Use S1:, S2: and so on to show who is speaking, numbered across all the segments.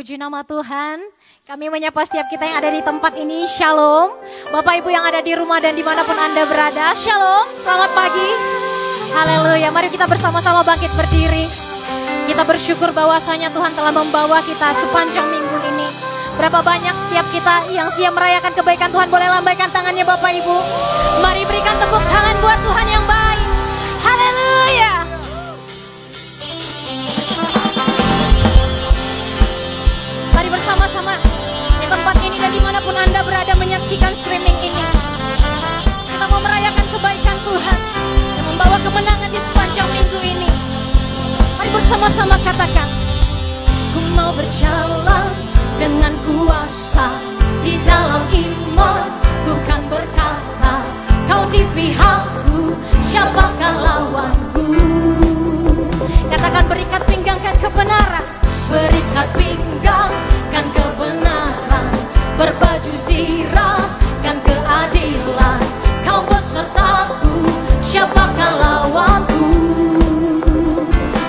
S1: Puji nama Tuhan. Kami menyapa setiap kita yang ada di tempat ini. Shalom. Bapak Ibu yang ada di rumah dan di mana pun Anda berada. Shalom. Selamat pagi. Haleluya. Mari kita bersama-sama bangkit berdiri. Kita bersyukur bahwasanya Tuhan telah membawa kita sepanjang minggu ini. Berapa banyak setiap kita yang siap merayakan kebaikan Tuhan boleh lambaikan tangannya Bapak Ibu. Mari berikan tepuk tangan buat Tuhan yang baik. Bersama-sama di tempat ini dan di mana pun Anda berada menyaksikan streaming ini. Kita mau merayakan kebaikan Tuhan yang membawa kemenangan di sepanjang minggu ini. Mari bersama-sama katakan, Ku mau berjalan dengan kuasa di dalam iman. Ku kan berkata, kau di pihakku, siapakah lawanku? Katakan berikat pinggangkan kebenaran, berikat pinggangkan kebenaran, berbaju zirah kan keadilan. Kau besertaku, siapakah lawanku?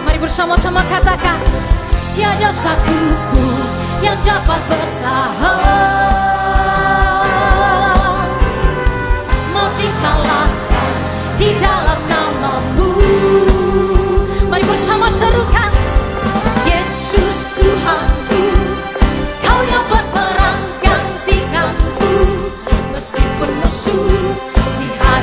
S1: Mari bersama-sama katakan, tiada satuku yang dapat bertahan. Mau dikalahkan di dalam namamu. Mari bersama serukan,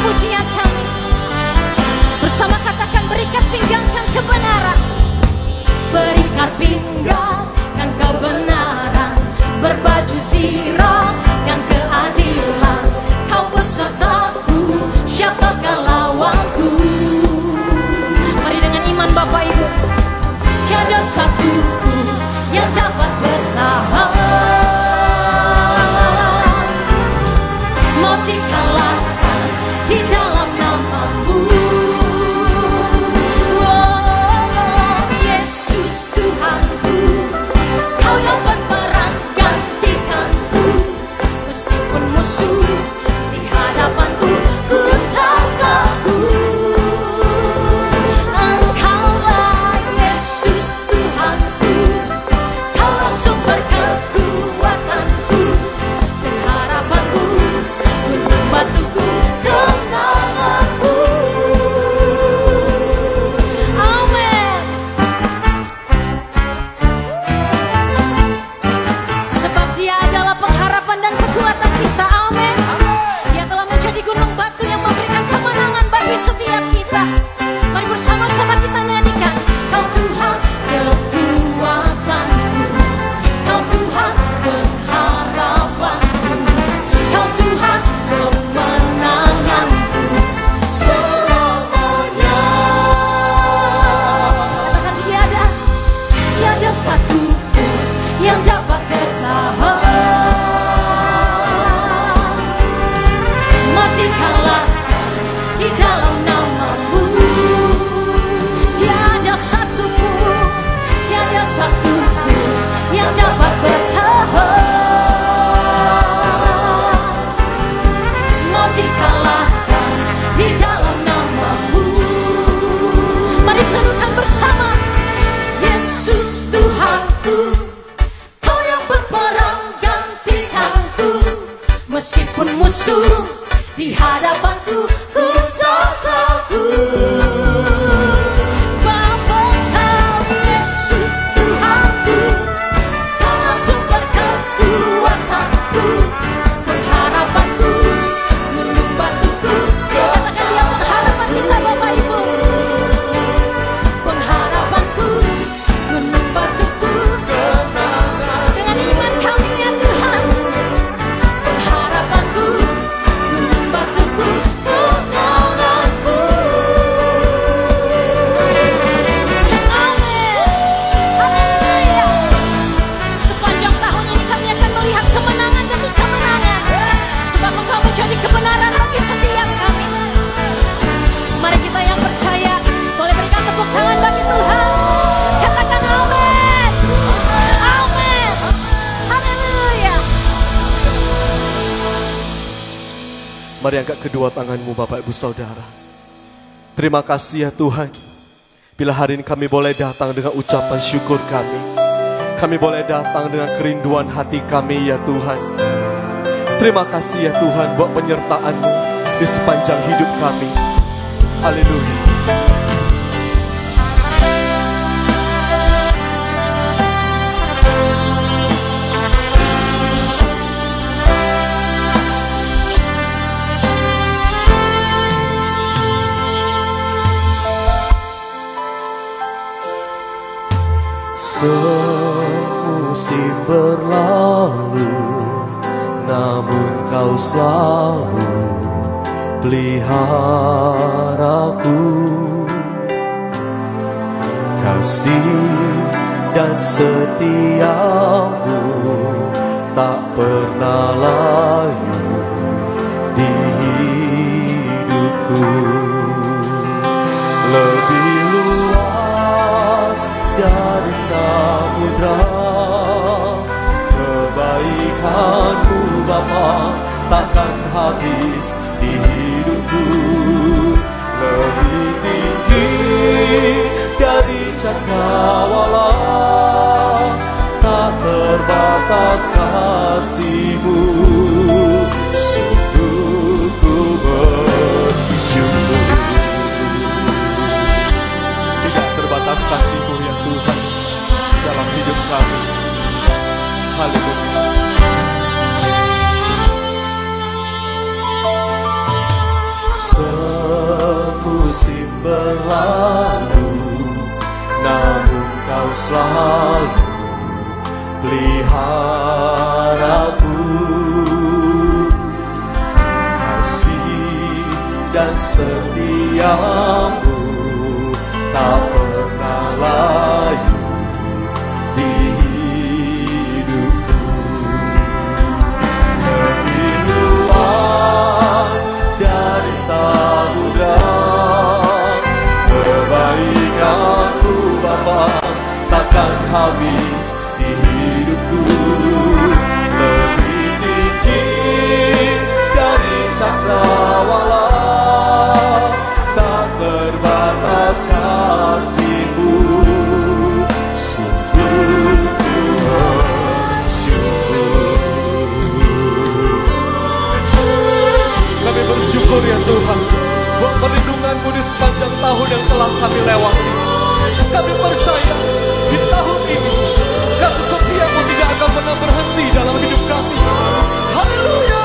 S1: pujian kami. Bersama katakan berikan pinggangkan kebenaran. Berikan pinggangkan kebenaran. Berbaju zirahkan keadilan. Kau besertaku siapakah lawanku? Mari dengan iman
S2: Bapak Ibu. Tiada satu pun yang dapat bertahan. Angkat kedua tanganmu Bapak Ibu Saudara. Terima kasih ya Tuhan. Bila hari ini kami boleh datang dengan ucapan syukur kami. Kami boleh datang dengan kerinduan hati kami ya Tuhan. Terima kasih ya Tuhan buat penyertaan-Mu di sepanjang hidup kami. Haleluya. Semusim berlalu Namun kau selalu peliharaku Kasih dan setiamu Tak pernah layu Kebaikanmu Bapa takkan habis di hidupku. Lebih tinggi dari cakrawala Tak terbatas kasihmu berlalu, namun kau selalu peliharaku. Kasih dan setiamu tak pernah layu sepanjang tahun yang telah kami lewati kami percaya di tahun ini kasih setiamu tidak akan pernah berhenti dalam hidup kami. Haleluya!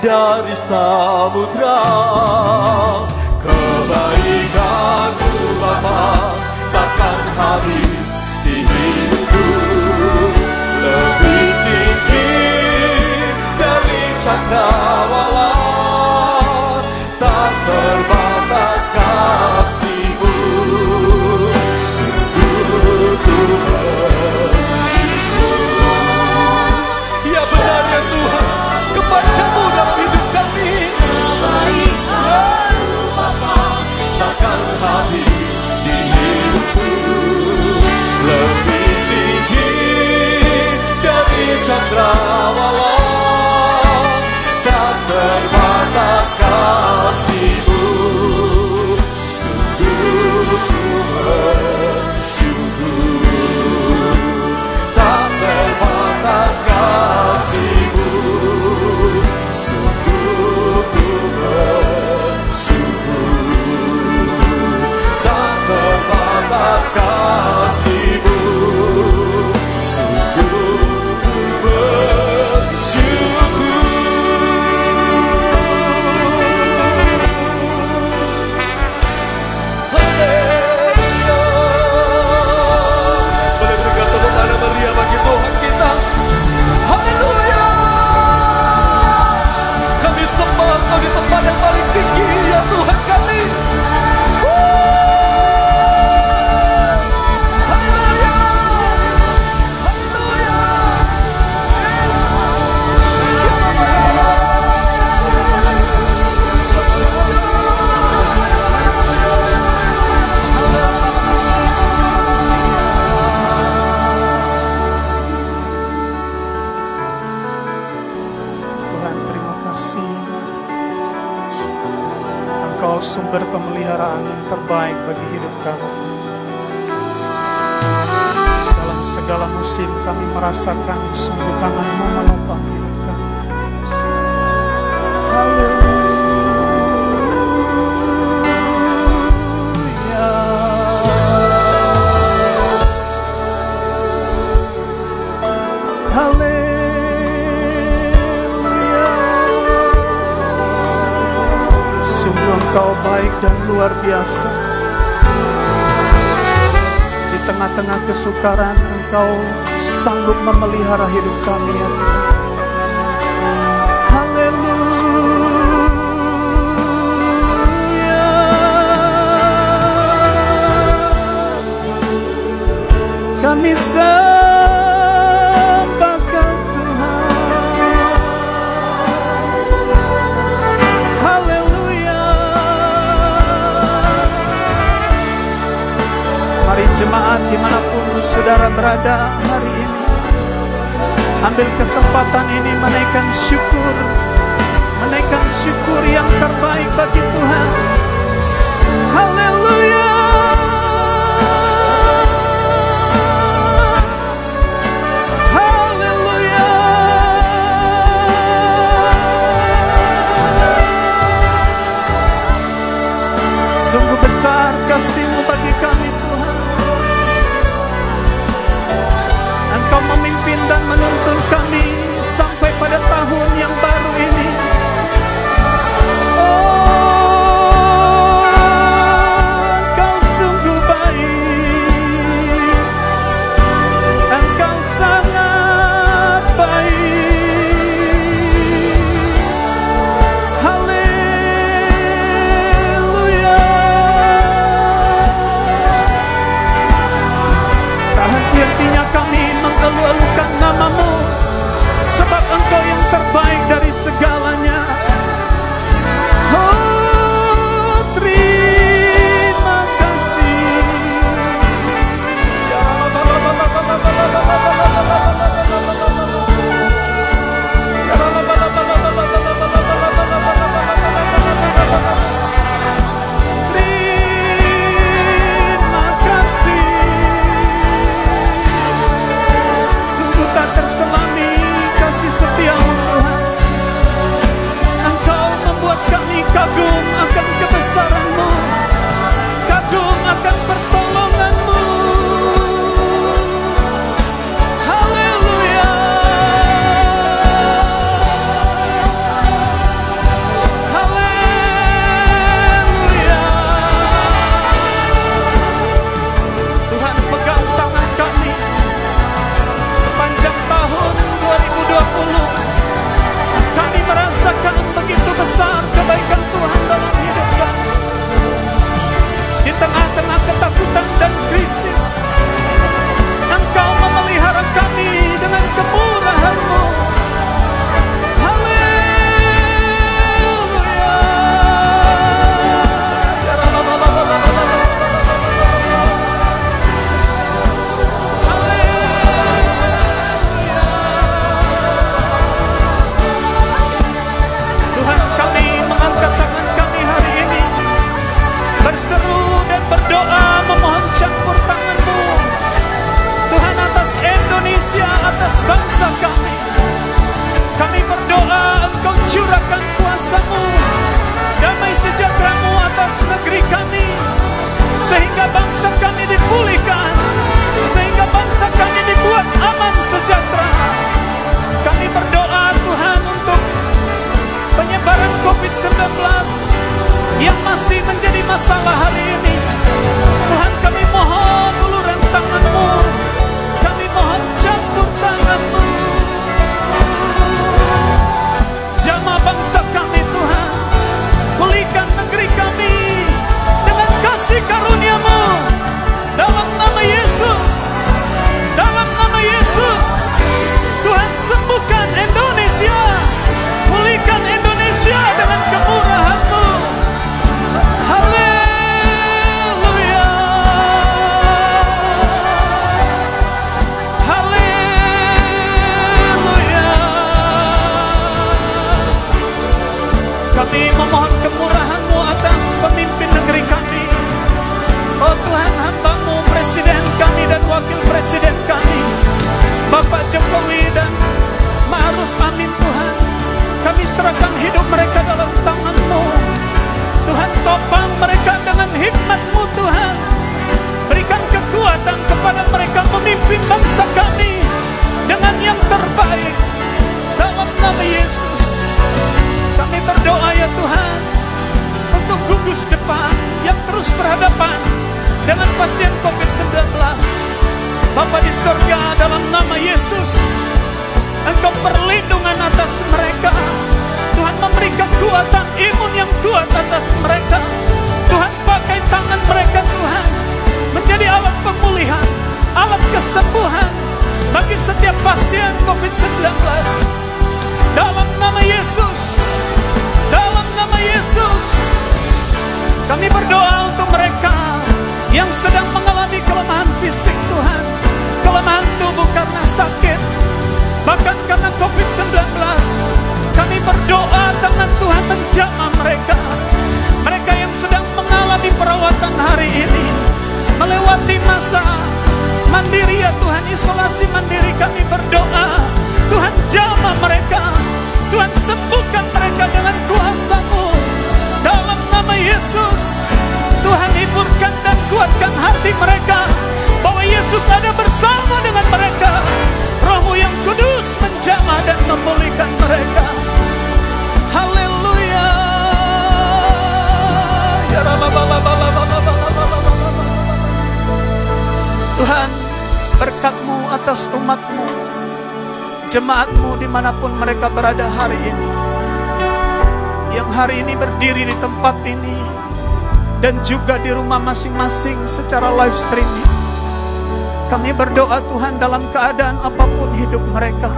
S2: Dari samudra
S3: merasakan sungguh tanganmu menopang hidup kami. Haleluya. Sungguh engkau baik dan luar biasa. Tengah-tengah kesukaran engkau sanggup memelihara hidup kami ya Tuhan. Kami sembahkan Jemaat di mana pun saudara berada hari ini. Ambil kesempatan ini menaikkan syukur. Menaikkan syukur yang terbaik bagi Tuhan. Haleluya. Haleluya. Sungguh besar kasih-Mu memimpin dan Sehingga bangsa kami dipulihkan. Sehingga bangsa kami dibuat aman sejahtera. Kami berdoa Tuhan untuk penyebaran COVID-19 yang masih menjadi masalah hari ini. Tuhan kami mohon uluran tanganmu, kami mohon Bapak Jokowi dan Ma'ruf Amin Tuhan kami serahkan hidup mereka dalam tanganmu. Tuhan topang mereka dengan hikmatmu Tuhan. Berikan kekuatan kepada mereka memimpin bangsa kami dengan yang terbaik. Dalam nama Yesus kami berdoa ya Tuhan untuk gugus depan yang terus berhadapan dengan pasien COVID-19 Bapa di sorga dalam nama Yesus, Engkau perlindungan atas mereka. Jemaatmu di mana pun mereka berada hari ini. Yang hari ini berdiri di tempat ini, dan juga di rumah masing-masing secara live streaming. Kami berdoa Tuhan dalam keadaan apa pun hidup mereka.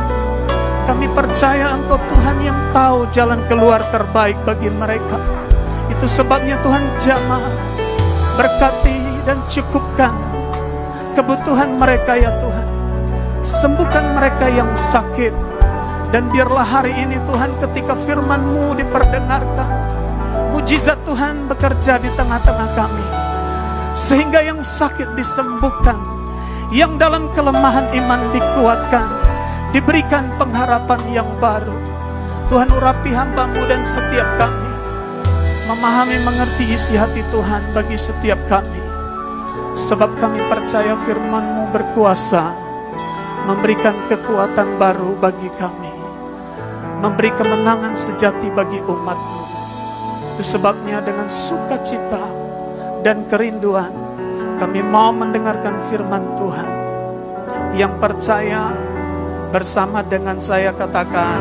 S3: Kami percaya Engkau Tuhan yang tahu jalan keluar terbaik bagi mereka. Itu sebabnya Tuhan jamah, berkati dan cukupkan kebutuhan mereka ya Tuhan. Sembuhkan mereka yang sakit. Dan biarlah hari ini Tuhan ketika firman-Mu diperdengarkan. Mujizat Tuhan bekerja di tengah-tengah kami. Sehingga yang sakit disembuhkan. Yang dalam kelemahan iman dikuatkan. Diberikan pengharapan yang baru. Tuhan urapi hambamu dan setiap kami. Memahami mengerti isi hati Tuhan bagi setiap kami. Sebab kami percaya firman-Mu berkuasa memberikan kekuatan baru bagi kami. Memberi kemenangan sejati bagi umat-Mu. Itu sebabnya dengan sukacita dan kerinduan kami mau mendengarkan firman Tuhan. Yang percaya bersama dengan saya katakan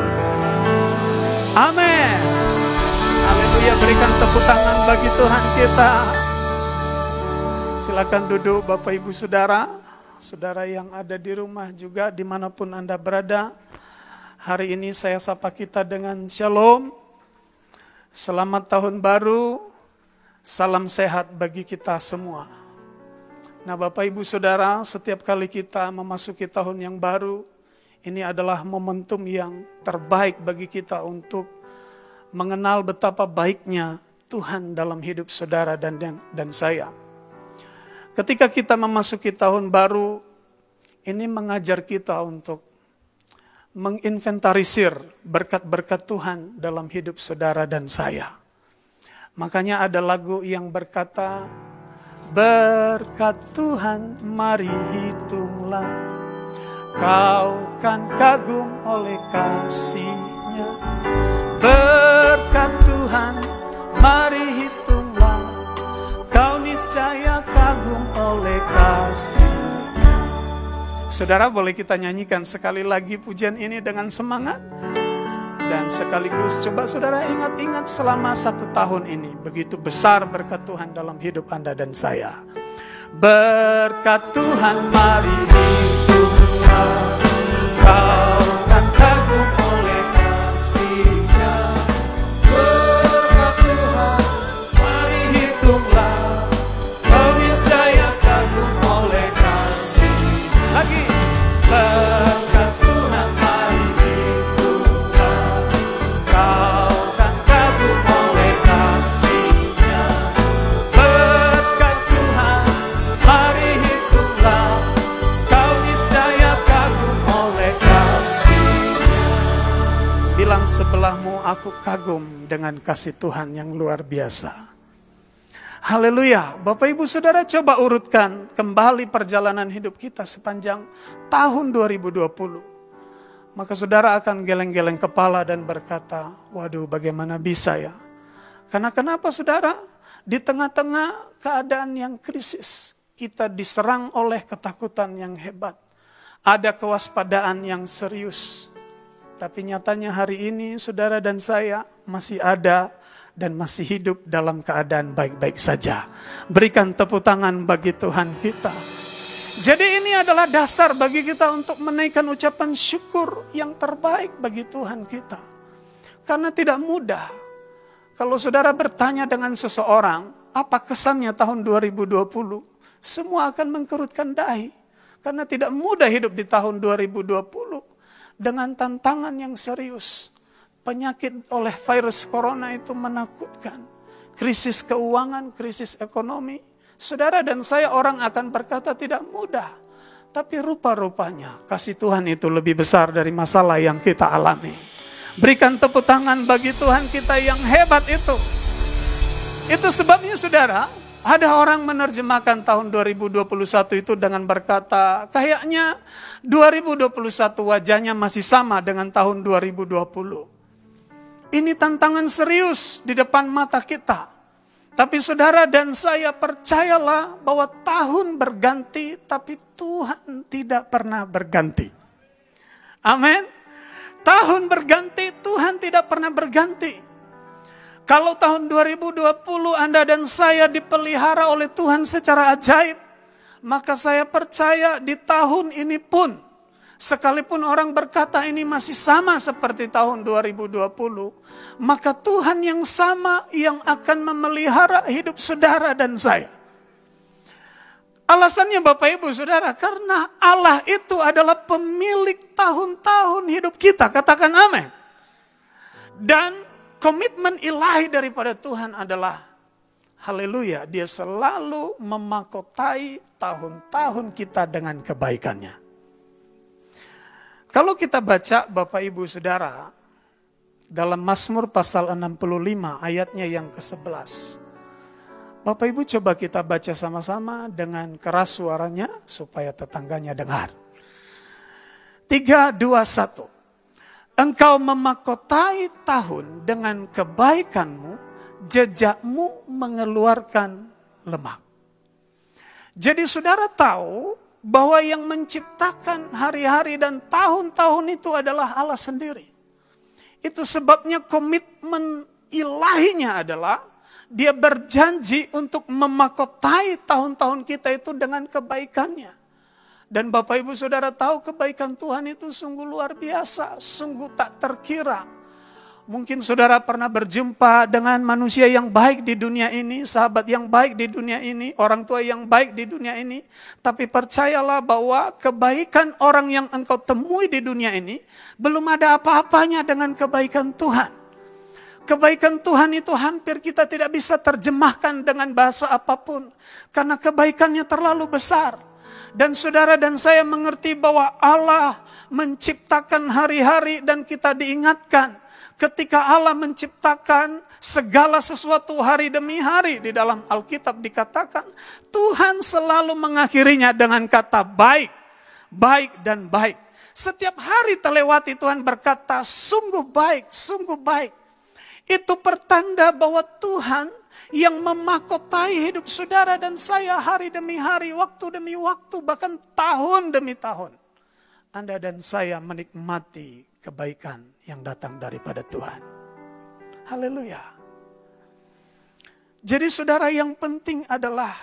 S3: Amin. Haleluya berikan tepuk tangan bagi Tuhan kita. Silakan duduk Bapak Ibu Saudara, Saudara yang ada di rumah juga di mana pun Anda berada. Hari ini saya sapa kita dengan Shalom. Selamat tahun baru, salam sehat bagi kita semua. Nah Bapak Ibu Saudara, setiap kali kita memasuki tahun yang baru, ini adalah momentum yang terbaik bagi kita untuk mengenal betapa baiknya Tuhan dalam hidup saudara dan dan, dan saya. Ketika kita memasuki tahun baru, ini mengajar kita untuk menginventarisir berkat-berkat Tuhan dalam hidup saudara dan saya. Makanya ada lagu yang berkata, Berkat Tuhan mari hitunglah, kau kan kagum oleh kasihnya. Berkat Tuhan mari hitunglah, kau niscaya kagum oleh kasihnya. Saudara boleh kita nyanyikan sekali lagi pujian ini dengan semangat. Dan sekaligus coba saudara ingat-ingat selama satu tahun ini. Begitu besar berkat Tuhan dalam hidup Anda dan saya. Berkat Tuhan mari hitunglah. Kau kasih Tuhan yang luar biasa. Haleluya. Bapak Ibu Saudara coba urutkan kembali perjalanan hidup kita sepanjang tahun 2020. maka saudara akan geleng-geleng kepala dan berkata, waduh bagaimana bisa ya? Karena kenapa saudara? Di tengah-tengah keadaan yang krisis, kita diserang oleh ketakutan yang hebat. Ada kewaspadaan yang serius. Tapi nyatanya hari ini saudara dan saya masih ada dan masih hidup dalam keadaan baik-baik saja. Berikan tepuk tangan bagi Tuhan kita. Jadi ini adalah dasar bagi kita untuk menaikkan ucapan syukur yang terbaik bagi Tuhan kita. Karena tidak mudah. Kalau saudara bertanya dengan seseorang, apa kesannya tahun 2020? Semua akan mengkerutkan dahi. Karena tidak mudah hidup di tahun 2020 dengan tantangan yang serius. Penyakit oleh virus corona itu menakutkan. Krisis keuangan, krisis ekonomi, Saudara dan saya orang akan berkata tidak mudah. Tapi rupa-rupanya kasih Tuhan itu lebih besar dari masalah yang kita alami. Berikan tepuk tangan bagi Tuhan kita yang hebat itu. Itu sebabnya saudara, ada orang menerjemahkan tahun 2021 itu dengan berkata, kayaknya 2021 wajahnya masih sama dengan tahun 2020. Ini tantangan serius di depan mata kita. Tapi saudara dan saya percayalah bahwa tahun berganti, tapi Tuhan tidak pernah berganti. Amin. Tahun berganti, Tuhan tidak pernah berganti. Kalau tahun 2020 Anda dan saya dipelihara oleh Tuhan secara ajaib, maka saya percaya di tahun ini pun Sekalipun orang berkata ini masih sama seperti tahun 2020, maka Tuhan yang sama yang akan memelihara hidup saudara dan saya. Alasannya Bapak Ibu Saudara, karena Allah itu adalah pemilik tahun-tahun hidup kita, katakan amin. Dan komitmen ilahi daripada Tuhan adalah Haleluya, dia selalu memakotai tahun-tahun kita dengan kebaikannya. Kalau kita baca Bapak Ibu Saudara dalam Mazmur pasal 65 ayatnya yang ke-11. Bapak Ibu coba kita baca sama-sama dengan keras suaranya supaya tetangganya dengar. 3, 2, 1. Engkau memakotai tahun dengan kebaikanmu, jejakmu mengeluarkan lemak. Jadi saudara tahu bahwa yang menciptakan hari-hari dan tahun-tahun itu adalah Allah sendiri. Itu sebabnya komitmen ilahinya adalah dia berjanji untuk memakotai tahun-tahun kita itu dengan kebaikannya. Dan Bapak Ibu Saudara tahu kebaikan Tuhan itu sungguh luar biasa, sungguh tak terkira. Mungkin saudara pernah berjumpa dengan manusia yang baik di dunia ini, sahabat yang baik di dunia ini, orang tua yang baik di dunia ini. Tapi percayalah bahwa kebaikan orang yang engkau temui di dunia ini belum ada apa-apanya dengan kebaikan Tuhan. Kebaikan Tuhan itu hampir kita tidak bisa terjemahkan dengan bahasa apa pun. Karena kebaikannya terlalu besar. Dan saudara dan saya mengerti bahwa Allah menciptakan hari-hari dan kita diingatkan ketika Allah menciptakan segala sesuatu hari demi hari di dalam Alkitab dikatakan Tuhan selalu mengakhirinya dengan kata baik, baik dan baik. Setiap hari terlewati Tuhan berkata sungguh baik, sungguh baik. Itu pertanda bahwa Tuhan yang memakotai hidup saudara dan saya hari demi hari, waktu demi waktu, bahkan tahun demi tahun. Anda dan saya menikmati kebaikan yang datang daripada Tuhan. Haleluya. Jadi saudara yang penting adalah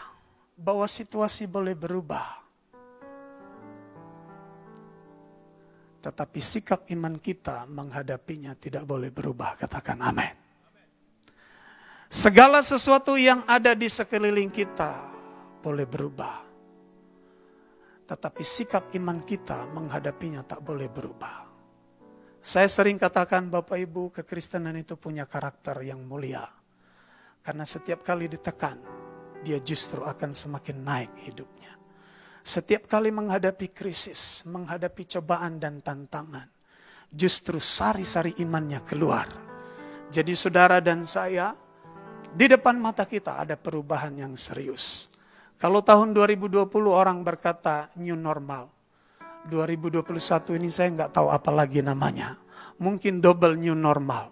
S3: bahwa situasi boleh berubah. Tetapi sikap iman kita menghadapinya tidak boleh berubah. Katakan amin. Segala sesuatu yang ada di sekeliling kita boleh berubah. Tetapi sikap iman kita menghadapinya tak boleh berubah. Saya sering katakan Bapak Ibu kekristenan itu punya karakter yang mulia. Karena setiap kali ditekan, dia justru akan semakin naik hidupnya. Setiap kali menghadapi krisis, menghadapi cobaan dan tantangan, justru sari-sari imannya keluar. Jadi saudara dan saya, di depan mata kita ada perubahan yang serius. Kalau tahun 2020 orang berkata new normal, 2021 ini saya nggak tahu apa lagi namanya. Mungkin double new normal.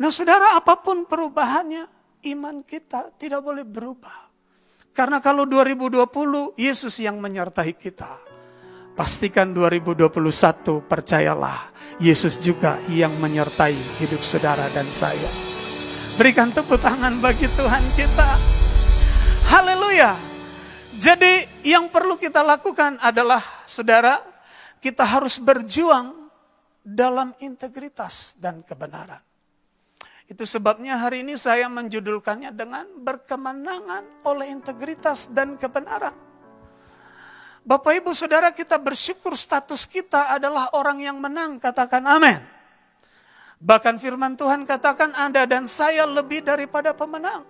S3: Nah saudara apa pun perubahannya, iman kita tidak boleh berubah. Karena kalau 2020 Yesus yang menyertai kita. Pastikan 2021 percayalah Yesus juga yang menyertai hidup saudara dan saya. Berikan tepuk tangan bagi Tuhan kita. Haleluya. Jadi yang perlu kita lakukan adalah saudara, kita harus berjuang dalam integritas dan kebenaran. Itu sebabnya hari ini saya menjudulkannya dengan berkemenangan oleh integritas dan kebenaran. Bapak ibu saudara kita bersyukur status kita adalah orang yang menang. Katakan amin. Bahkan firman Tuhan katakan Anda dan saya lebih daripada pemenang.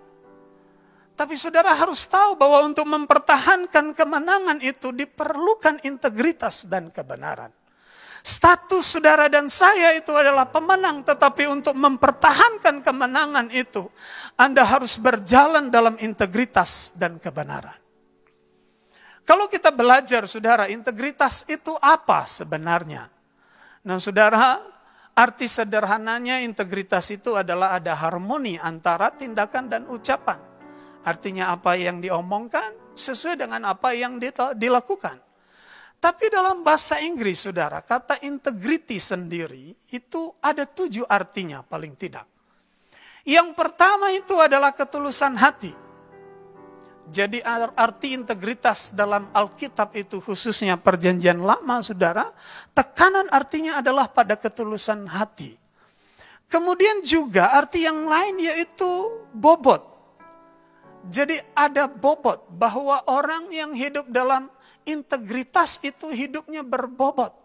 S3: Tapi saudara harus tahu bahwa untuk mempertahankan kemenangan itu diperlukan integritas dan kebenaran. Status saudara dan saya itu adalah pemenang, tetapi untuk mempertahankan kemenangan itu, Anda harus berjalan dalam integritas dan kebenaran. Kalau kita belajar, saudara, integritas itu apa sebenarnya? Nah, saudara, arti sederhananya integritas itu adalah ada harmoni antara tindakan dan ucapan. Artinya apa yang diomongkan sesuai dengan apa yang dilakukan. Tapi dalam bahasa Inggris, saudara, kata integrity sendiri itu ada tujuh artinya paling tidak. Yang pertama itu adalah ketulusan hati. Jadi arti integritas dalam Alkitab itu khususnya perjanjian lama saudara, tekanan artinya adalah pada ketulusan hati. Kemudian juga arti yang lain yaitu bobot. Jadi ada bobot bahwa orang yang hidup dalam integritas itu hidupnya berbobot.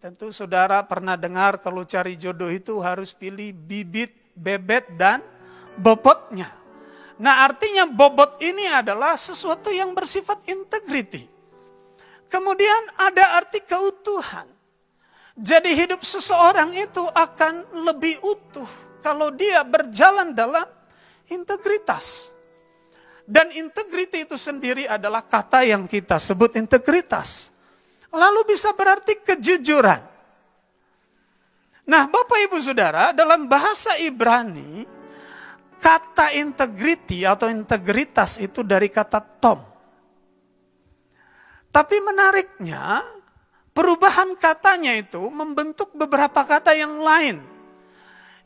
S3: Tentu saudara pernah dengar kalau cari jodoh itu harus pilih bibit, bebet, dan bobotnya. Nah artinya bobot ini adalah sesuatu yang bersifat integriti. Kemudian ada arti keutuhan. Jadi hidup seseorang itu akan lebih utuh kalau dia berjalan dalam integritas. Dan integriti itu sendiri adalah kata yang kita sebut integritas. Lalu bisa berarti kejujuran. Nah Bapak Ibu Saudara dalam bahasa Ibrani Kata integrity atau integritas itu dari kata tom. Tapi menariknya, perubahan katanya itu membentuk beberapa kata yang lain.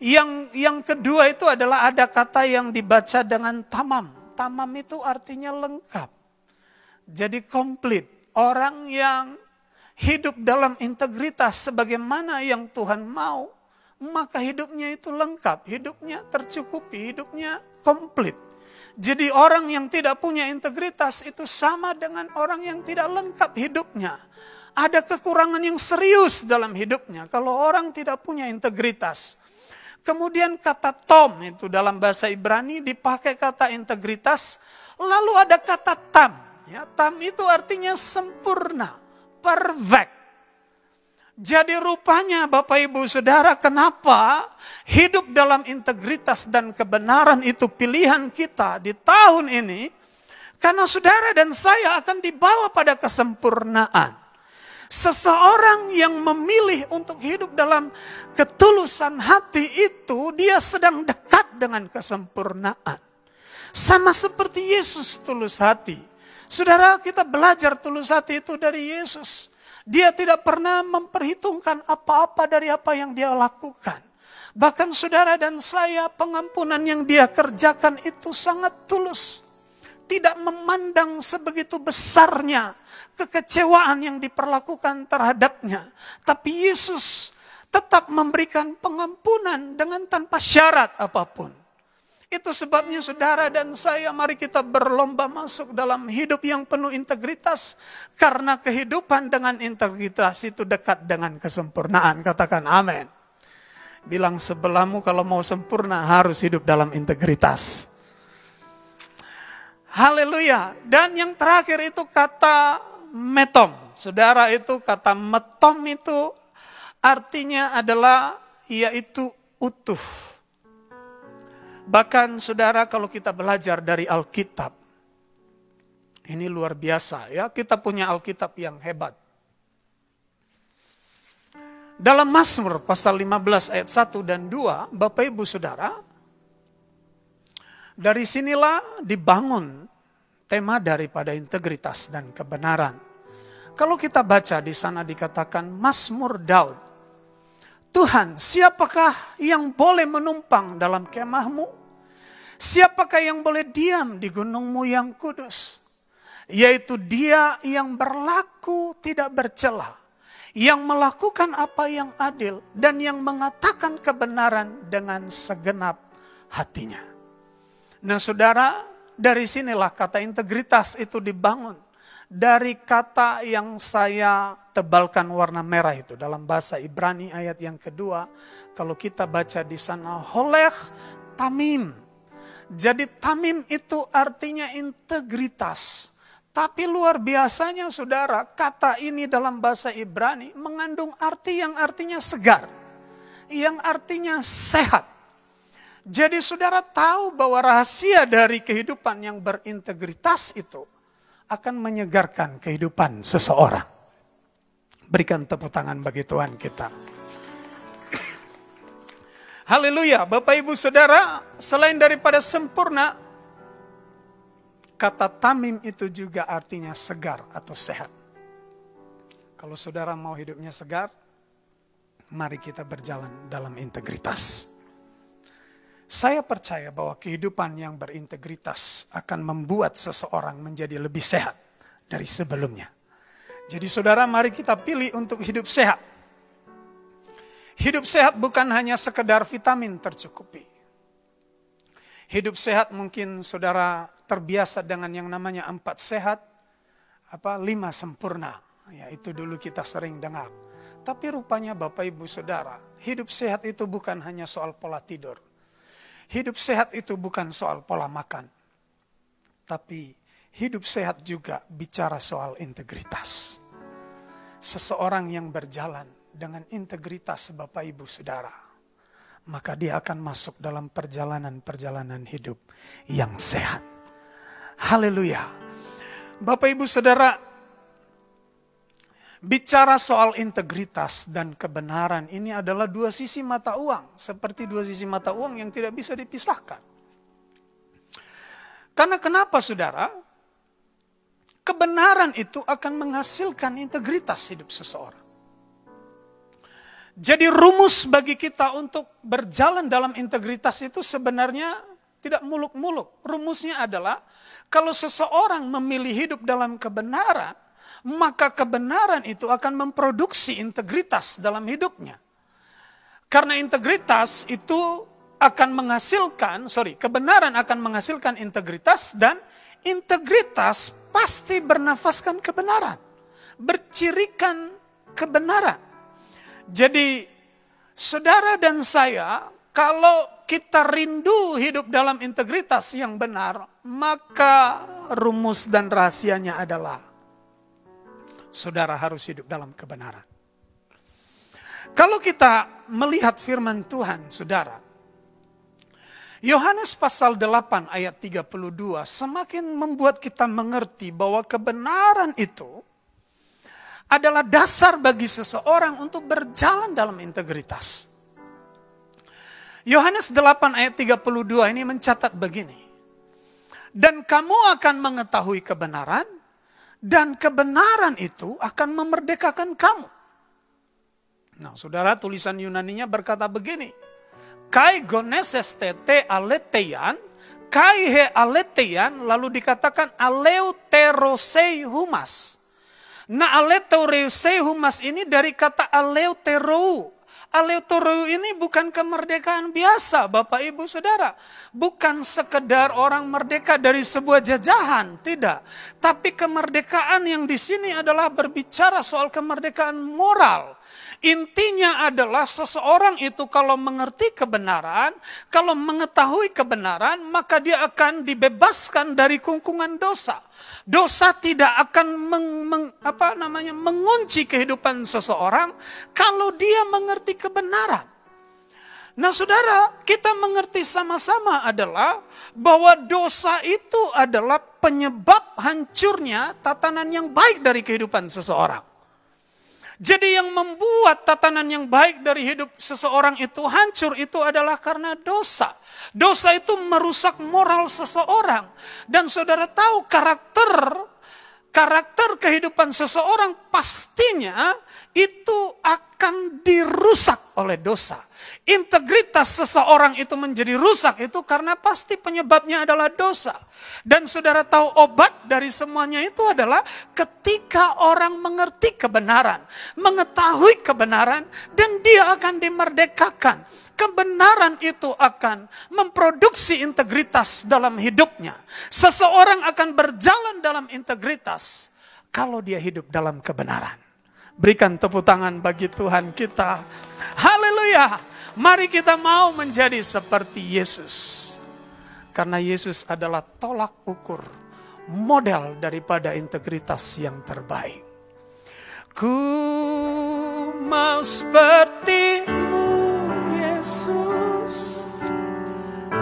S3: Yang yang kedua itu adalah ada kata yang dibaca dengan tamam. Tamam itu artinya lengkap. Jadi komplit. Orang yang hidup dalam integritas sebagaimana yang Tuhan mau maka hidupnya itu lengkap, hidupnya tercukupi, hidupnya komplit. Jadi orang yang tidak punya integritas itu sama dengan orang yang tidak lengkap hidupnya. Ada kekurangan yang serius dalam hidupnya kalau orang tidak punya integritas. Kemudian kata tom itu dalam bahasa Ibrani dipakai kata integritas. Lalu ada kata tam. Ya, tam itu artinya sempurna, perfect. Jadi rupanya Bapak Ibu Saudara kenapa hidup dalam integritas dan kebenaran itu pilihan kita di tahun ini. Karena saudara dan saya akan dibawa pada kesempurnaan. Seseorang yang memilih untuk hidup dalam ketulusan hati itu, dia sedang dekat dengan kesempurnaan. Sama seperti Yesus tulus hati. Saudara, kita belajar tulus hati itu dari Yesus. Dia tidak pernah memperhitungkan apa-apa dari apa yang dia lakukan. Bahkan saudara dan saya pengampunan yang dia kerjakan itu sangat tulus. Tidak memandang sebegitu besarnya kekecewaan yang diperlakukan terhadapnya. Tapi Yesus tetap memberikan pengampunan dengan tanpa syarat apa pun. Itu sebabnya saudara dan saya mari kita berlomba masuk dalam hidup yang penuh integritas. Karena kehidupan dengan integritas itu dekat dengan kesempurnaan. Katakan amin. Bilang sebelahmu kalau mau sempurna harus hidup dalam integritas. Haleluya. Dan yang terakhir itu kata metom. Saudara itu kata metom itu artinya adalah yaitu utuh Bahkan saudara kalau kita belajar dari Alkitab, ini luar biasa ya, kita punya Alkitab yang hebat. Dalam Mazmur pasal 15 ayat 1 dan 2, Bapak Ibu Saudara, dari sinilah dibangun tema daripada integritas dan kebenaran. Kalau kita baca di sana dikatakan Mazmur Daud. Tuhan, siapakah yang boleh menumpang dalam kemahmu? Siapakah yang boleh diam di gunungmu yang kudus? Yaitu dia yang berlaku tidak bercelah yang melakukan apa yang adil dan yang mengatakan kebenaran dengan segenap hatinya. Nah saudara, dari sinilah kata integritas itu dibangun. Dari kata yang saya tebalkan warna merah itu dalam bahasa Ibrani ayat yang kedua. Kalau kita baca di sana, holech tamim. Jadi tamim itu artinya integritas tapi luar biasanya saudara, kata ini dalam bahasa Ibrani mengandung arti yang artinya segar. Yang artinya sehat. Jadi saudara tahu bahwa rahasia dari kehidupan yang berintegritas itu akan menyegarkan kehidupan seseorang. Berikan tepuk tangan bagi Tuhan kita. Haleluya, Bapak Ibu Saudara, selain daripada sempurna, Kata tamim itu juga artinya segar atau sehat. Kalau saudara mau hidupnya segar, mari kita berjalan dalam integritas. Saya percaya bahwa kehidupan yang berintegritas akan membuat seseorang menjadi lebih sehat dari sebelumnya. Jadi saudara mari kita pilih untuk hidup sehat. Hidup sehat bukan hanya sekedar vitamin tercukupi. Hidup sehat mungkin saudara terbiasa dengan yang namanya empat sehat, apa lima sempurna. Ya, itu dulu kita sering dengar. Tapi rupanya Bapak Ibu Saudara, hidup sehat itu bukan hanya soal pola tidur. Hidup sehat itu bukan soal pola makan. Tapi hidup sehat juga bicara soal integritas. Seseorang yang berjalan dengan integritas Bapak Ibu Saudara, maka dia akan masuk dalam perjalanan-perjalanan hidup yang sehat. Haleluya. Bapak Ibu Saudara, bicara soal integritas dan kebenaran ini adalah dua sisi mata uang, seperti dua sisi mata uang yang tidak bisa dipisahkan. Karena kenapa Saudara? Kebenaran itu akan menghasilkan integritas hidup seseorang. Jadi rumus bagi kita untuk berjalan dalam integritas itu sebenarnya tidak muluk-muluk. Rumusnya adalah kalau seseorang memilih hidup dalam kebenaran, maka kebenaran itu akan memproduksi integritas dalam hidupnya. Karena integritas itu akan menghasilkan, sorry, kebenaran akan menghasilkan integritas dan integritas pasti bernafaskan kebenaran. Bercirikan kebenaran. Jadi saudara dan saya kalau kita rindu hidup dalam integritas yang benar, maka rumus dan rahasianya adalah saudara harus hidup dalam kebenaran. Kalau kita melihat firman Tuhan, saudara, Yohanes pasal 8 ayat 32 semakin membuat kita mengerti bahwa kebenaran itu adalah dasar bagi seseorang untuk berjalan dalam integritas. Yohanes 8 ayat 32 ini mencatat begini. Dan kamu akan mengetahui kebenaran, dan kebenaran itu akan memerdekakan kamu. Nah saudara tulisan Yunaninya berkata begini. Kai goneses tete aletean, kai he aletean, lalu dikatakan aleuterosei humas. Nah aleuterosei humas ini dari kata aleuterou, Aleutoro ini bukan kemerdekaan biasa Bapak Ibu Saudara. Bukan sekedar orang merdeka dari sebuah jajahan, tidak. Tapi kemerdekaan yang di sini adalah berbicara soal kemerdekaan moral. Intinya adalah seseorang itu kalau mengerti kebenaran, kalau mengetahui kebenaran, maka dia akan dibebaskan dari kungkungan dosa. Dosa tidak akan meng, meng, apa namanya mengunci kehidupan seseorang kalau dia mengerti kebenaran. Nah saudara, kita mengerti sama-sama adalah bahwa dosa itu adalah penyebab hancurnya tatanan yang baik dari kehidupan seseorang. Jadi yang membuat tatanan yang baik dari hidup seseorang itu hancur itu adalah karena dosa. Dosa itu merusak moral seseorang. Dan saudara tahu karakter karakter kehidupan seseorang pastinya itu akan dirusak oleh dosa. Integritas seseorang itu menjadi rusak itu karena pasti penyebabnya adalah dosa. Dan saudara tahu obat dari semuanya itu adalah ketika orang mengerti kebenaran, mengetahui kebenaran, dan dia akan dimerdekakan. Kebenaran itu akan memproduksi integritas dalam hidupnya. Seseorang akan berjalan dalam integritas kalau dia hidup dalam kebenaran. Berikan tepuk tangan bagi Tuhan kita. Haleluya. Mari kita mau menjadi seperti Yesus. Karena Yesus adalah tolak ukur, model daripada integritas yang terbaik. Ku mau sepertimu Yesus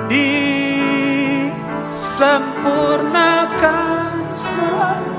S3: disempurnakan selalu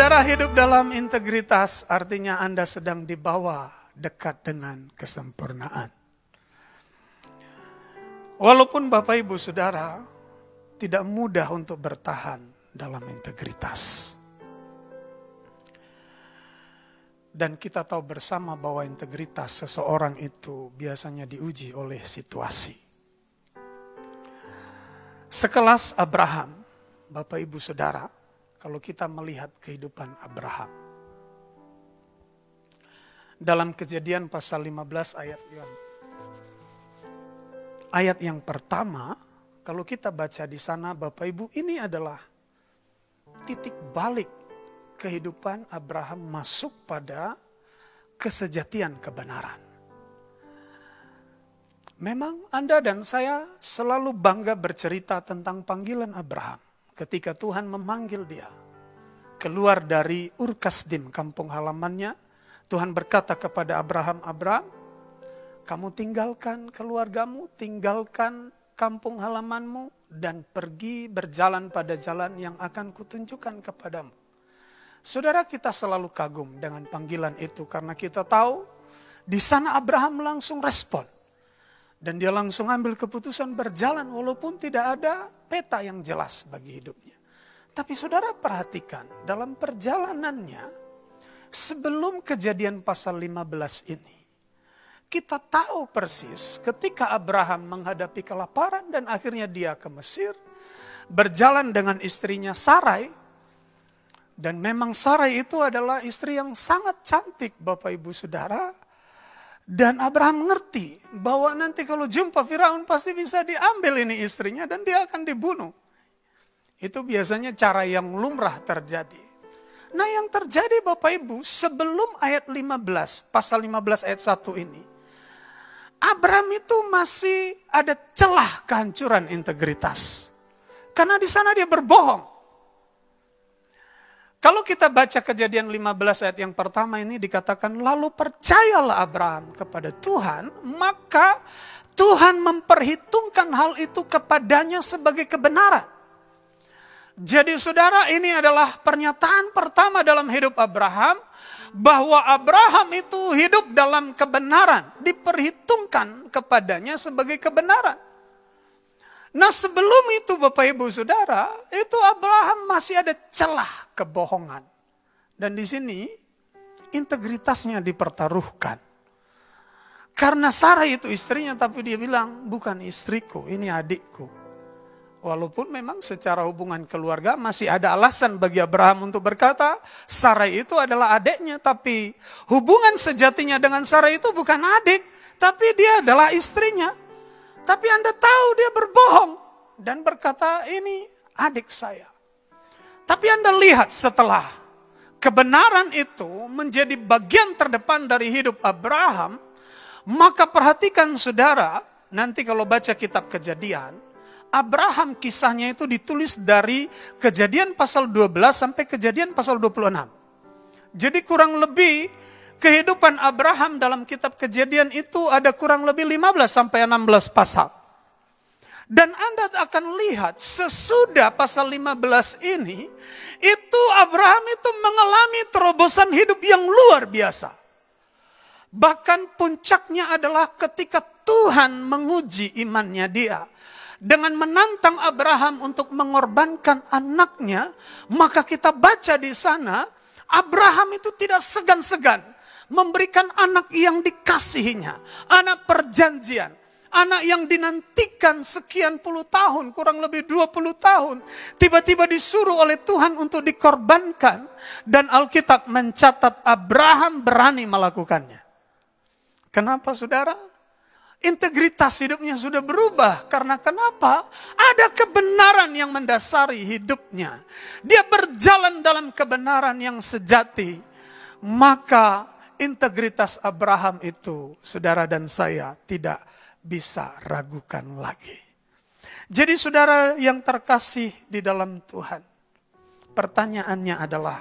S3: Saudara hidup dalam integritas artinya Anda sedang dibawa dekat dengan kesempurnaan. Walaupun Bapak Ibu Saudara tidak mudah untuk bertahan dalam integritas. Dan kita tahu bersama bahwa integritas seseorang itu biasanya diuji oleh situasi. Sekelas Abraham, Bapak Ibu Saudara, kalau kita melihat kehidupan Abraham. Dalam kejadian pasal 15 ayat yang ayat yang pertama, kalau kita baca di sana Bapak Ibu, ini adalah titik balik kehidupan Abraham masuk pada kesejatian kebenaran. Memang Anda dan saya selalu bangga bercerita tentang panggilan Abraham ketika Tuhan memanggil dia. Keluar dari Urkasdim, kampung halamannya, Tuhan berkata kepada Abraham, Abraham, kamu tinggalkan keluargamu, tinggalkan kampung halamanmu, dan pergi berjalan pada jalan yang akan kutunjukkan kepadamu. Saudara kita selalu kagum dengan panggilan itu karena kita tahu di sana Abraham langsung respon. Dan dia langsung ambil keputusan berjalan walaupun tidak ada peta yang jelas bagi hidupnya. Tapi saudara perhatikan dalam perjalanannya sebelum kejadian pasal 15 ini. Kita tahu persis ketika Abraham menghadapi kelaparan dan akhirnya dia ke Mesir. Berjalan dengan istrinya Sarai. Dan memang Sarai itu adalah istri yang sangat cantik Bapak Ibu Saudara. Dan Abraham mengerti bahwa nanti kalau jumpa Firaun pasti bisa diambil ini istrinya dan dia akan dibunuh. Itu biasanya cara yang lumrah terjadi. Nah yang terjadi Bapak Ibu sebelum ayat 15, pasal 15 ayat 1 ini. Abraham itu masih ada celah kehancuran integritas. Karena di sana dia berbohong. Kalau kita baca kejadian 15 ayat yang pertama ini dikatakan, lalu percayalah Abraham kepada Tuhan, maka Tuhan memperhitungkan hal itu kepadanya sebagai kebenaran. Jadi saudara ini adalah pernyataan pertama dalam hidup Abraham bahwa Abraham itu hidup dalam kebenaran, diperhitungkan kepadanya sebagai kebenaran. Nah sebelum itu Bapak Ibu Saudara, itu Abraham masih ada celah kebohongan. Dan di sini integritasnya dipertaruhkan. Karena Sarah itu istrinya tapi dia bilang bukan istriku, ini adikku. Walaupun memang secara hubungan keluarga masih ada alasan bagi Abraham untuk berkata, Sarah itu adalah adiknya, tapi hubungan sejatinya dengan Sarah itu bukan adik, tapi dia adalah istrinya. Tapi Anda tahu dia berbohong dan berkata, ini adik saya. Tapi Anda lihat setelah kebenaran itu menjadi bagian terdepan dari hidup Abraham, maka perhatikan saudara, nanti kalau baca kitab kejadian, Abraham kisahnya itu ditulis dari kejadian pasal 12 sampai kejadian pasal 26. Jadi kurang lebih kehidupan Abraham dalam kitab kejadian itu ada kurang lebih 15 sampai 16 pasal. Dan Anda akan lihat sesudah pasal 15 ini, itu Abraham itu mengalami terobosan hidup yang luar biasa. Bahkan puncaknya adalah ketika Tuhan menguji imannya dia dengan menantang Abraham untuk mengorbankan anaknya, maka kita baca di sana, Abraham itu tidak segan-segan memberikan anak yang dikasihinya, anak perjanjian, anak yang dinantikan sekian puluh tahun, kurang lebih 20 tahun, tiba-tiba disuruh oleh Tuhan untuk dikorbankan dan Alkitab mencatat Abraham berani melakukannya. Kenapa saudara? Integritas hidupnya sudah berubah. Karena kenapa? Ada kebenaran yang mendasari hidupnya. Dia berjalan dalam kebenaran yang sejati. Maka integritas Abraham itu, saudara dan saya tidak bisa ragukan lagi. Jadi saudara yang terkasih di dalam Tuhan. Pertanyaannya adalah,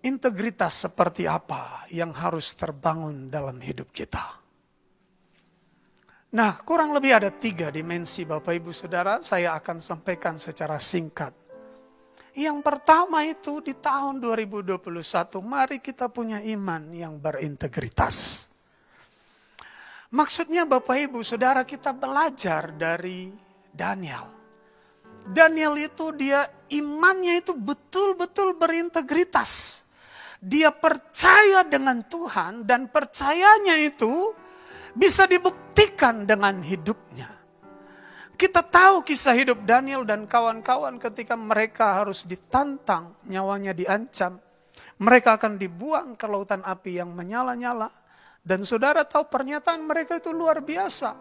S3: integritas seperti apa yang harus terbangun dalam hidup kita. Nah, kurang lebih ada tiga dimensi Bapak Ibu Saudara, saya akan sampaikan secara singkat. Yang pertama itu di tahun 2021, mari kita punya iman yang berintegritas. Maksudnya Bapak Ibu Saudara kita belajar dari Daniel. Daniel itu dia imannya itu betul-betul berintegritas dia percaya dengan Tuhan dan percayanya itu bisa dibuktikan dengan hidupnya. Kita tahu kisah hidup Daniel dan kawan-kawan ketika mereka harus ditantang, nyawanya diancam. Mereka akan dibuang ke lautan api yang menyala-nyala. Dan saudara tahu pernyataan mereka itu luar biasa.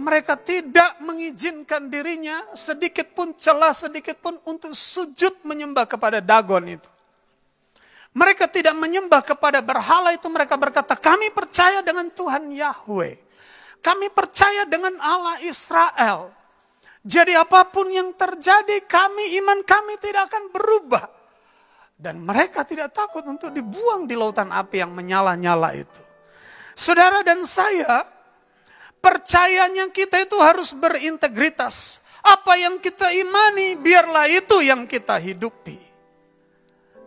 S3: Mereka tidak mengizinkan dirinya sedikit pun celah sedikit pun untuk sujud menyembah kepada Dagon itu. Mereka tidak menyembah kepada berhala itu mereka berkata, kami percaya dengan Tuhan Yahweh. Kami percaya dengan Allah Israel. Jadi apa pun yang terjadi kami, iman kami tidak akan berubah. Dan mereka tidak takut untuk dibuang di lautan api yang menyala-nyala itu. Saudara dan saya, percayanya kita itu harus berintegritas. Apa yang kita imani, biarlah itu yang kita hidupi.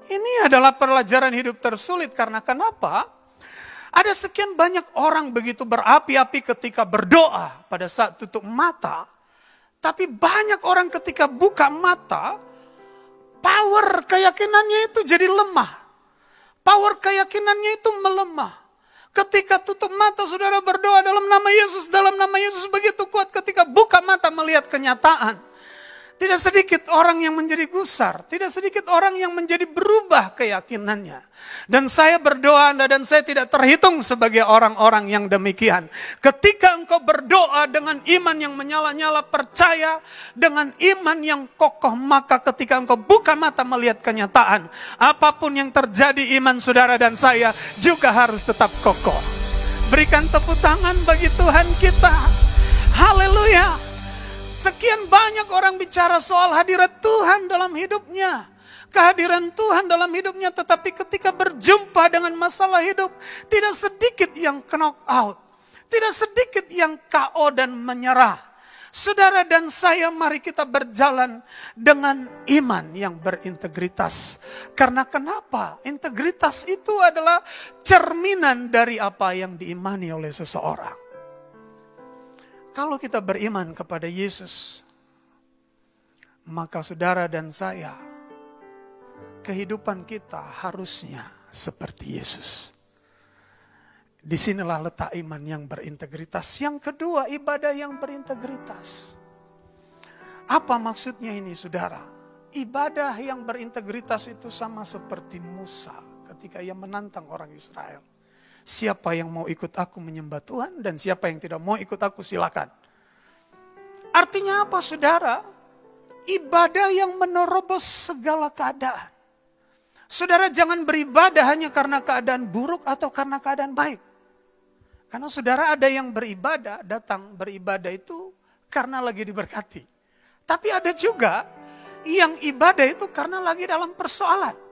S3: Ini adalah pelajaran hidup tersulit karena kenapa? Ada sekian banyak orang begitu berapi-api ketika berdoa pada saat tutup mata. Tapi banyak orang ketika buka mata, power keyakinannya itu jadi lemah. Power keyakinannya itu melemah. Ketika tutup mata saudara berdoa dalam nama Yesus, dalam nama Yesus begitu kuat ketika buka mata melihat kenyataan. Tidak sedikit orang yang menjadi gusar, tidak sedikit orang yang menjadi berubah keyakinannya. Dan saya berdoa Anda dan saya tidak terhitung sebagai orang-orang yang demikian. Ketika engkau berdoa dengan iman yang menyala-nyala, percaya dengan iman yang kokoh, maka ketika engkau buka mata melihat kenyataan, apa pun yang terjadi iman saudara dan saya juga harus tetap kokoh. Berikan tepuk tangan bagi Tuhan kita. Haleluya. Sekian banyak orang bicara soal hadirat Tuhan dalam hidupnya. Kehadiran Tuhan dalam hidupnya tetapi ketika berjumpa dengan masalah hidup tidak sedikit yang knock out. Tidak sedikit yang KO dan menyerah. Saudara dan saya mari kita berjalan dengan iman yang berintegritas. Karena kenapa? Integritas itu adalah cerminan dari apa yang diimani oleh seseorang. Kalau kita beriman kepada Yesus, maka saudara dan saya, kehidupan kita harusnya seperti Yesus. Di sinilah letak iman yang berintegritas. Yang kedua, ibadah yang berintegritas. Apa maksudnya ini, saudara? Ibadah yang berintegritas itu sama seperti Musa ketika ia menantang orang Israel. Siapa yang mau ikut aku menyembah Tuhan dan siapa yang tidak mau ikut aku silakan. Artinya apa saudara? Ibadah yang menerobos segala keadaan. Saudara jangan beribadah hanya karena keadaan buruk atau karena keadaan baik. Karena saudara ada yang beribadah, datang beribadah itu karena lagi diberkati. Tapi ada juga yang ibadah itu karena lagi dalam persoalan.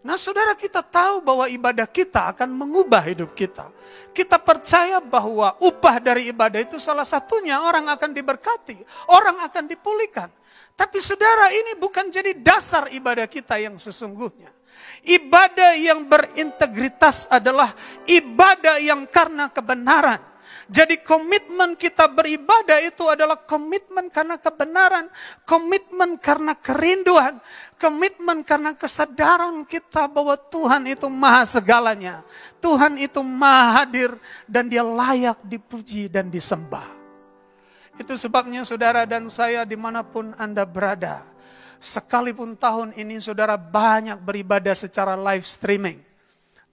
S3: Nah saudara kita tahu bahwa ibadah kita akan mengubah hidup kita. Kita percaya bahwa upah dari ibadah itu salah satunya orang akan diberkati. Orang akan dipulihkan. Tapi saudara ini bukan jadi dasar ibadah kita yang sesungguhnya. Ibadah yang berintegritas adalah ibadah yang karena kebenaran. Jadi komitmen kita beribadah itu adalah komitmen karena kebenaran, komitmen karena kerinduan, komitmen karena kesadaran kita bahwa Tuhan itu maha segalanya. Tuhan itu maha hadir dan dia layak dipuji dan disembah. Itu sebabnya saudara dan saya di mana pun Anda berada, Sekalipun tahun ini saudara banyak beribadah secara live streaming.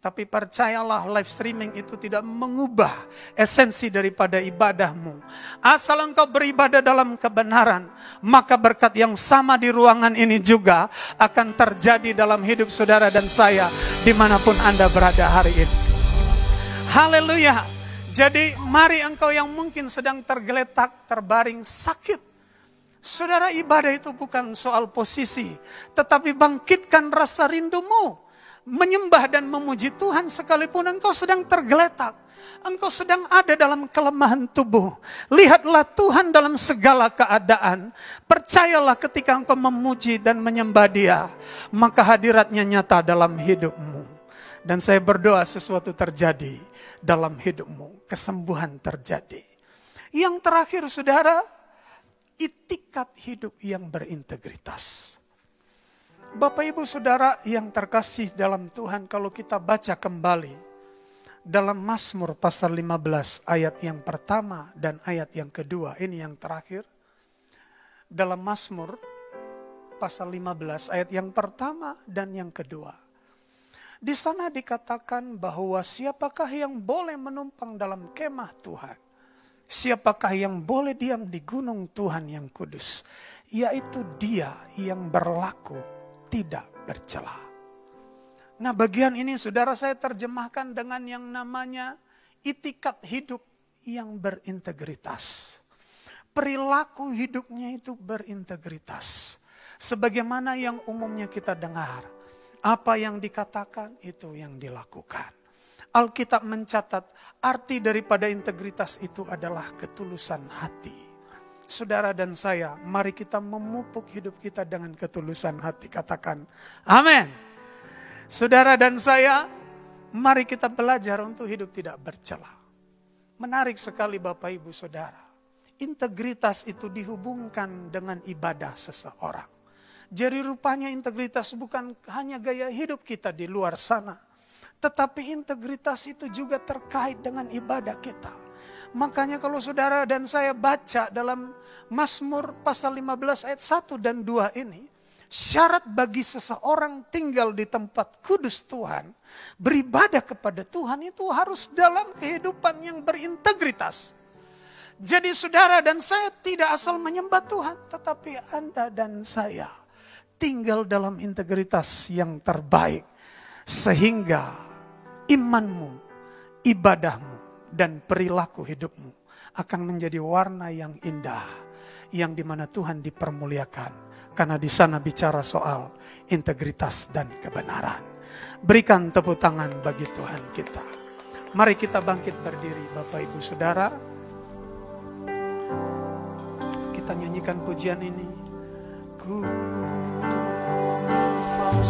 S3: Tapi percayalah live streaming itu tidak mengubah esensi daripada ibadahmu. Asal engkau beribadah dalam kebenaran, maka berkat yang sama di ruangan ini juga akan terjadi dalam hidup saudara dan saya di mana pun Anda berada hari ini. Haleluya. Jadi mari engkau yang mungkin sedang tergeletak, terbaring, sakit. Saudara ibadah itu bukan soal posisi, tetapi bangkitkan rasa rindumu. Menyembah dan memuji Tuhan sekalipun engkau sedang tergeletak. Engkau sedang ada dalam kelemahan tubuh. Lihatlah Tuhan dalam segala keadaan. Percayalah ketika engkau memuji dan menyembah dia. Maka hadiratnya nyata dalam hidupmu. Dan saya berdoa sesuatu terjadi dalam hidupmu. Kesembuhan terjadi. Yang terakhir saudara, itikat hidup yang berintegritas. Bapak Ibu Saudara yang terkasih dalam Tuhan kalau kita baca kembali dalam Mazmur pasal 15 ayat yang pertama dan ayat yang kedua, ini yang terakhir. Dalam Mazmur pasal 15 ayat yang pertama dan yang kedua. Di sana dikatakan bahwa siapakah yang boleh menumpang dalam kemah Tuhan Siapakah yang boleh diam di gunung Tuhan yang kudus? Yaitu dia yang berlaku tidak bercela. Nah bagian ini saudara saya terjemahkan dengan yang namanya itikat hidup yang berintegritas. Perilaku hidupnya itu berintegritas. Sebagaimana yang umumnya kita dengar. Apa yang dikatakan itu yang dilakukan. Alkitab mencatat arti daripada integritas itu adalah ketulusan hati. Saudara dan saya, mari kita memupuk hidup kita dengan ketulusan hati. Katakan, amin. Saudara dan saya, mari kita belajar untuk hidup tidak bercela. Menarik sekali Bapak Ibu Saudara. Integritas itu dihubungkan dengan ibadah seseorang. Jadi rupanya integritas bukan hanya gaya hidup kita di luar sana tetapi integritas itu juga terkait dengan ibadah kita. Makanya kalau saudara dan saya baca dalam Mazmur pasal 15 ayat 1 dan 2 ini, syarat bagi seseorang tinggal di tempat kudus Tuhan, beribadah kepada Tuhan itu harus dalam kehidupan yang berintegritas. Jadi saudara dan saya tidak asal menyembah Tuhan, tetapi Anda dan saya tinggal dalam integritas yang terbaik. Sehingga imanmu, ibadahmu, dan perilaku hidupmu akan menjadi warna yang indah, yang di mana Tuhan dipermuliakan. Karena di sana bicara soal integritas dan kebenaran. Berikan tepuk tangan bagi Tuhan kita. Mari kita bangkit berdiri Bapak Ibu Saudara.
S2: nyanyikan pujian ini. Ku mau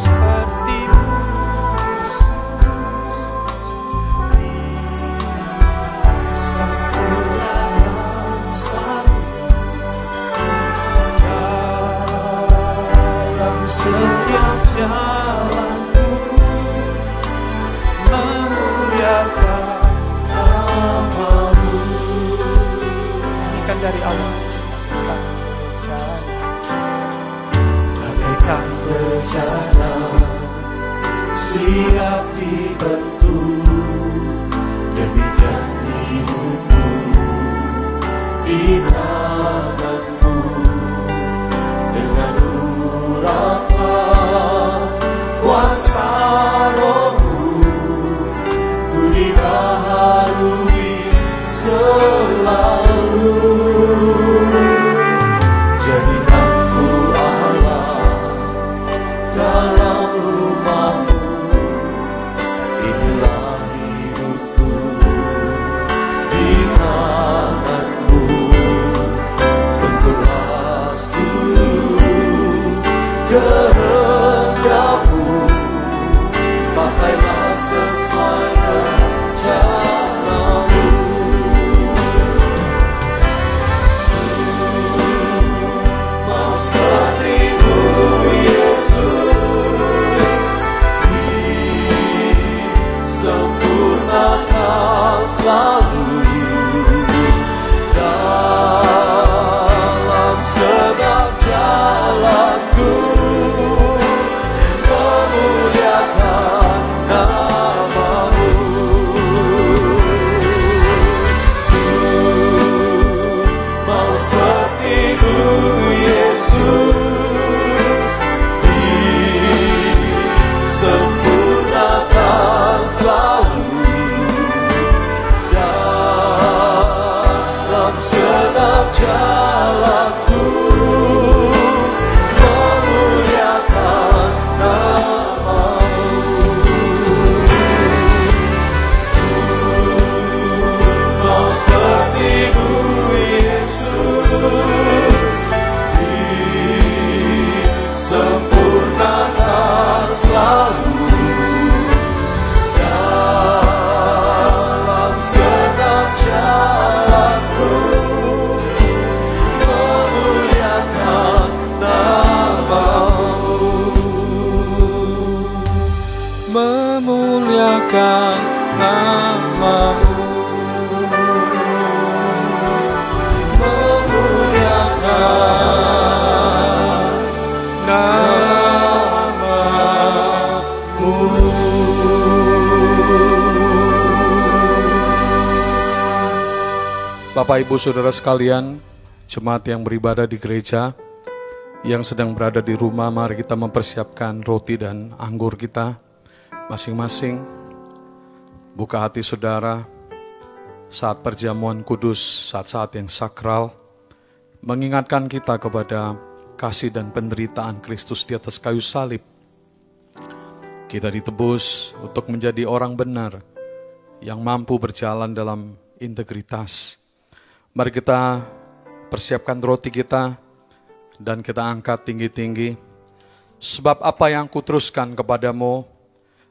S2: segala
S4: Bapak Ibu Saudara sekalian, jemaat yang beribadah di gereja, yang sedang berada di rumah, mari kita mempersiapkan roti dan anggur kita masing-masing. Buka hati saudara saat perjamuan kudus, saat-saat yang sakral, mengingatkan kita kepada kasih dan penderitaan Kristus di atas kayu salib. Kita ditebus untuk menjadi orang benar yang mampu berjalan dalam integritas. Mari kita persiapkan roti kita dan kita angkat tinggi-tinggi. Sebab apa yang kuteruskan kepadamu,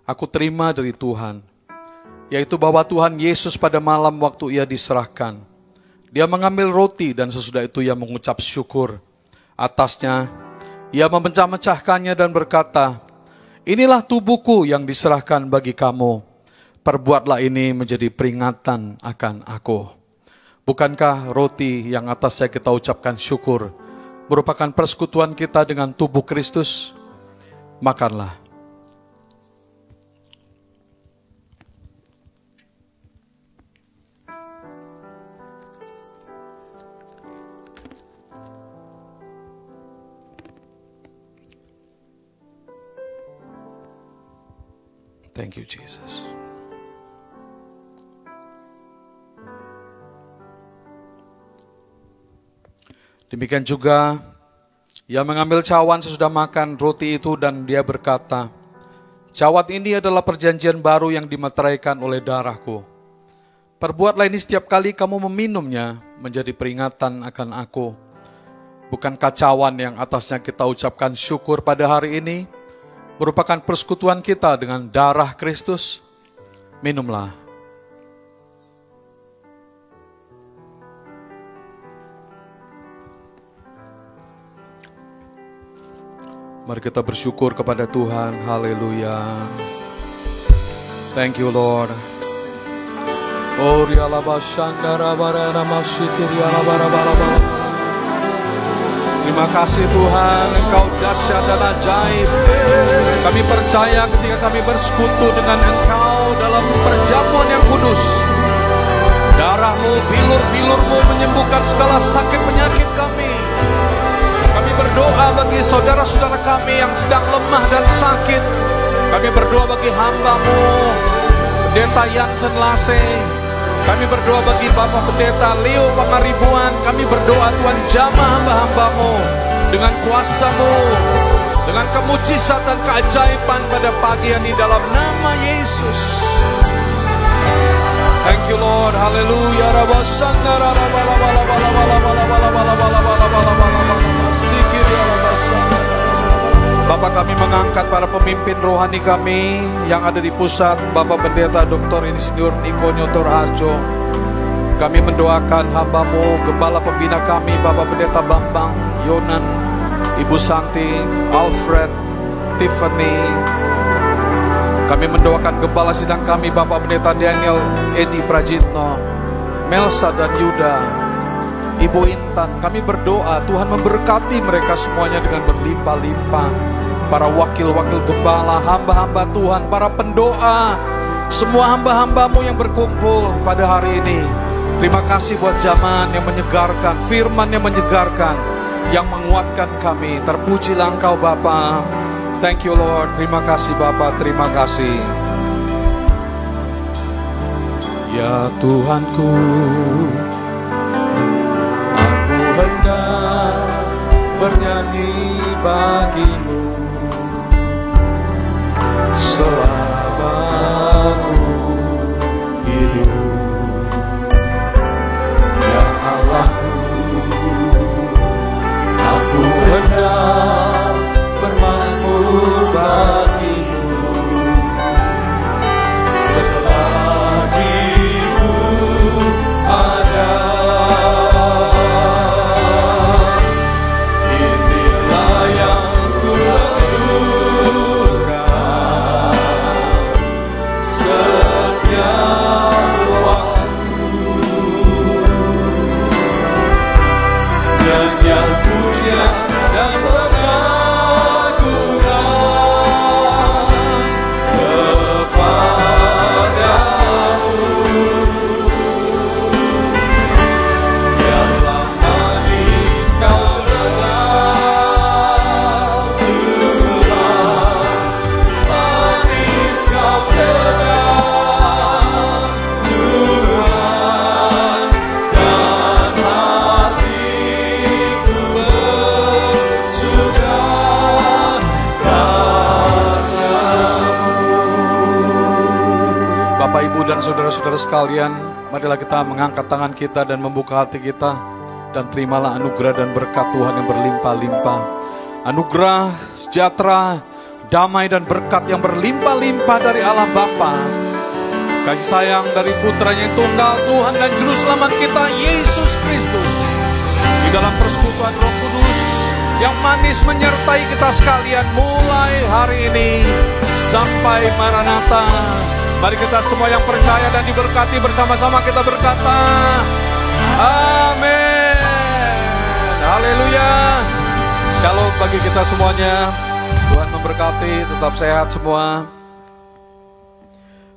S4: aku terima dari Tuhan. Yaitu bahwa Tuhan Yesus pada malam waktu ia diserahkan. Dia mengambil roti dan sesudah itu ia mengucap syukur. Atasnya, ia memecah-mecahkannya dan berkata, Inilah tubuhku yang diserahkan bagi kamu. Perbuatlah ini menjadi peringatan akan aku. Bukankah roti yang atasnya kita ucapkan syukur merupakan persekutuan kita dengan tubuh Kristus? Makanlah. Thank you, Jesus. Demikian juga ia mengambil cawan sesudah makan roti itu dan dia berkata, Cawan ini adalah perjanjian baru yang dimeteraikan oleh darahku. Perbuatlah ini setiap kali kamu meminumnya menjadi peringatan akan aku. bukan kacauan yang atasnya kita ucapkan syukur pada hari ini, merupakan persekutuan kita dengan darah Kristus. Minumlah. Mari kita bersyukur kepada Tuhan. Haleluya. Thank you Lord. Oh. Terima kasih Tuhan, Engkau dahsyat dan ajaib. Kami percaya ketika kami bersekutu dengan Engkau dalam perjamuan yang kudus. Darahmu, bilur-bilurmu menyembuhkan segala sakit penyakit kami. Berdoa bagi saudara-saudara kami yang sedang lemah dan sakit. Kami berdoa bagi hambamu, Pendeta Yansen Lase. Kami berdoa bagi Bapak Pendeta Leo Pangaribuan. Kami berdoa Tuhan jamah hamba-hambamu dengan kuasamu, dengan kemujizat dan keajaiban pada pagi ini dalam nama Yesus. Thank you Lord, haleluya. Kami mengangkat para pemimpin rohani kami yang ada di pusat Bapak Pendeta Dr. Insinyur Niko Nyotor Harjo kami mendoakan hambamu, gembala pembina kami, Bapak Pendeta Bambang, Yonan, Ibu Santi, Alfred, Tiffany, kami mendoakan gembala sidang kami Bapak Pendeta Daniel Edi Prajitno, Melsa dan Yuda, Ibu Intan. Kami berdoa Tuhan memberkati mereka semuanya dengan berlimpah-limpah. Para wakil-wakil gembala, hamba-hamba Tuhan, para pendoa, semua hamba-hambamu yang berkumpul pada hari ini. Terima kasih buat zaman yang menyegarkan, firman yang menyegarkan, yang menguatkan kami. Terpujilah Engkau Bapa. Thank you Lord. Terima kasih Bapak. Terima kasih. Ya Tuhanku, aku hendak bernyanyi bagimu selama aku. Ya Allahku, aku hendak bermasmur saudara-saudara sekalian, marilah kita mengangkat tangan kita dan membuka hati kita dan terimalah anugerah dan berkat Tuhan yang berlimpah-limpah. Anugerah, sejahtera, damai dan berkat yang berlimpah-limpah dari Allah Bapa. Kasih sayang dari putranya yang tunggal Tuhan dan Juru Selamat kita Yesus Kristus. Di dalam persekutuan Roh Kudus yang manis menyertai kita sekalian mulai hari ini sampai Maranatha. Mari kita semua yang percaya dan diberkati bersama-sama kita berkata, Amin. Haleluya. Shalom bagi kita semuanya. Tuhan memberkati, tetap sehat semua.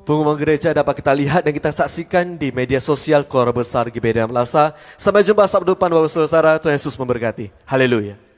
S2: Pengumuman gereja dapat kita lihat dan kita saksikan di media sosial Keluarga Besar GBD Melasa. Sampai jumpa Sabtu depan Bapak Saudara, Tuhan Yesus memberkati. Haleluya.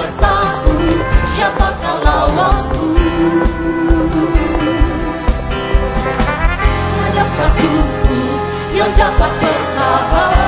S1: Besertaku Siapakah lawanku Hanya satu yang dapat bertahan